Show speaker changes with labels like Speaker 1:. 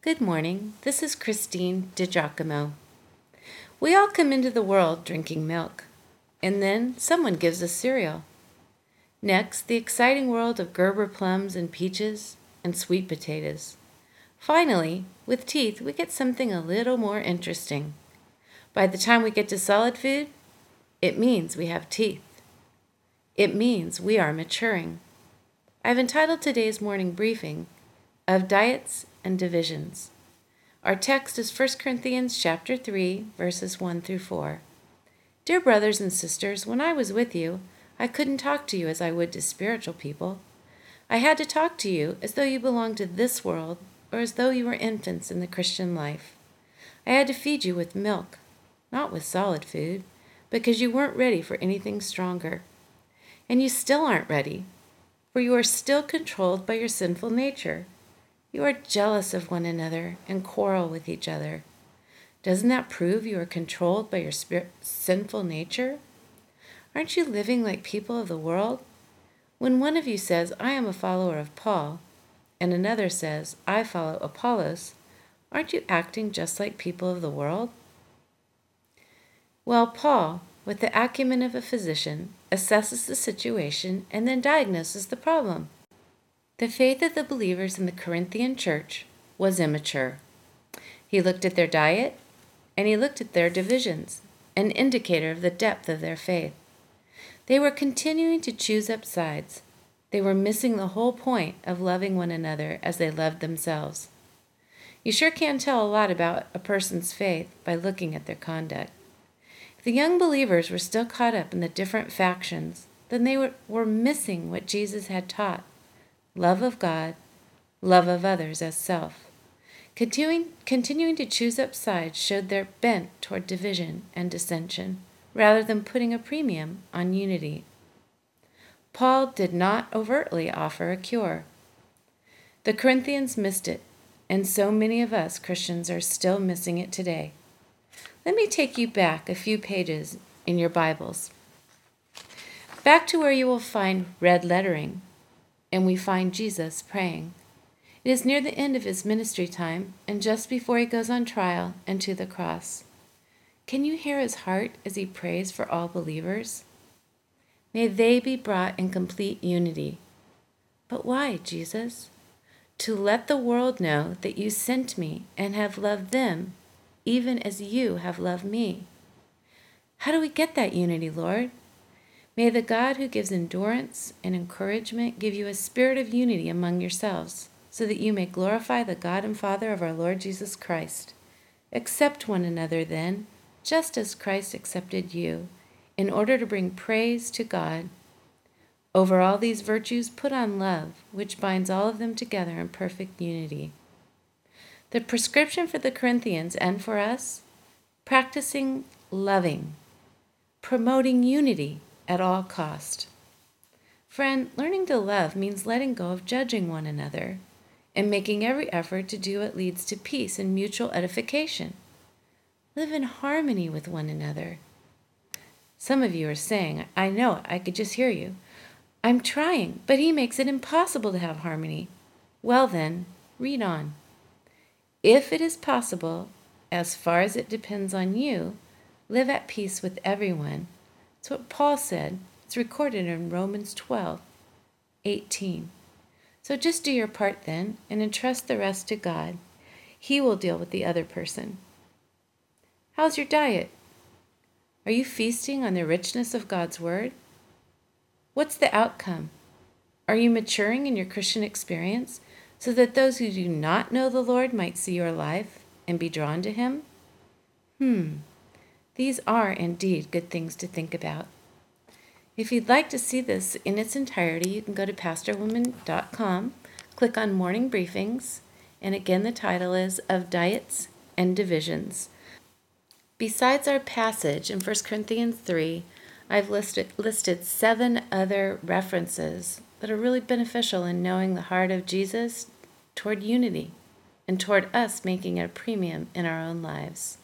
Speaker 1: Good morning. This is Christine DiGiacomo. We all come into the world drinking milk, and then someone gives us cereal. Next, the exciting world of Gerber plums and peaches and sweet potatoes. Finally, with teeth, we get something a little more interesting. By the time we get to solid food, it means we have teeth. It means we are maturing. I've entitled today's morning briefing of diets and divisions. Our text is 1 Corinthians chapter 3 verses 1 through 4. Dear brothers and sisters, when I was with you, I couldn't talk to you as I would to spiritual people. I had to talk to you as though you belonged to this world or as though you were infants in the Christian life. I had to feed you with milk, not with solid food, because you weren't ready for anything stronger. And you still aren't ready, for you are still controlled by your sinful nature. You are jealous of one another and quarrel with each other. Doesn't that prove you are controlled by your spirit, sinful nature? Aren't you living like people of the world? When one of you says, I am a follower of Paul, and another says, I follow Apollos, aren't you acting just like people of the world? Well, Paul, with the acumen of a physician, assesses the situation and then diagnoses the problem. The faith of the believers in the Corinthian church was immature. He looked at their diet and he looked at their divisions, an indicator of the depth of their faith. They were continuing to choose up sides. They were missing the whole point of loving one another as they loved themselves. You sure can tell a lot about a person's faith by looking at their conduct. If the young believers were still caught up in the different factions, then they were, were missing what Jesus had taught love of God, love of others as self. Continuing, continuing to choose up sides showed their bent toward division and dissension, rather than putting a premium on unity. Paul did not overtly offer a cure. The Corinthians missed it, and so many of us Christians are still missing it today. Let me take you back a few pages in your Bibles. Back to where you will find red lettering and we find Jesus praying. It is near the end of his ministry time and just before he goes on trial and to the cross. Can you hear his heart as he prays for all believers? May they be brought in complete unity. But why, Jesus? To let the world know that you sent me and have loved them, even as you have loved me. How do we get that unity, Lord? May the God who gives endurance and encouragement give you a spirit of unity among yourselves, so that you may glorify the God and Father of our Lord Jesus Christ. Accept one another, then, just as Christ accepted you, in order to bring praise to God. Over all these virtues, put on love, which binds all of them together in perfect unity. The prescription for the Corinthians and for us practicing loving, promoting unity at all cost. Friend, learning to love means letting go of judging one another and making every effort to do what leads to peace and mutual edification. Live in harmony with one another. Some of you are saying, I know it, I could just hear you. I'm trying, but he makes it impossible to have harmony. Well, then, read on. If it is possible, as far as it depends on you, live at peace with everyone it's what Paul said. It's recorded in Romans 12, 18. So just do your part then and entrust the rest to God. He will deal with the other person. How's your diet? Are you feasting on the richness of God's Word? What's the outcome? Are you maturing in your Christian experience so that those who do not know the Lord might see your life and be drawn to Him? Hmm. These are indeed good things to think about. If you'd like to see this in its entirety, you can go to pastorwoman.com, click on Morning Briefings, and again the title is Of Diets and Divisions. Besides our passage in 1 Corinthians 3, I've listed, listed seven other references that are really beneficial in knowing the heart of Jesus toward unity and toward us making it a premium in our own lives.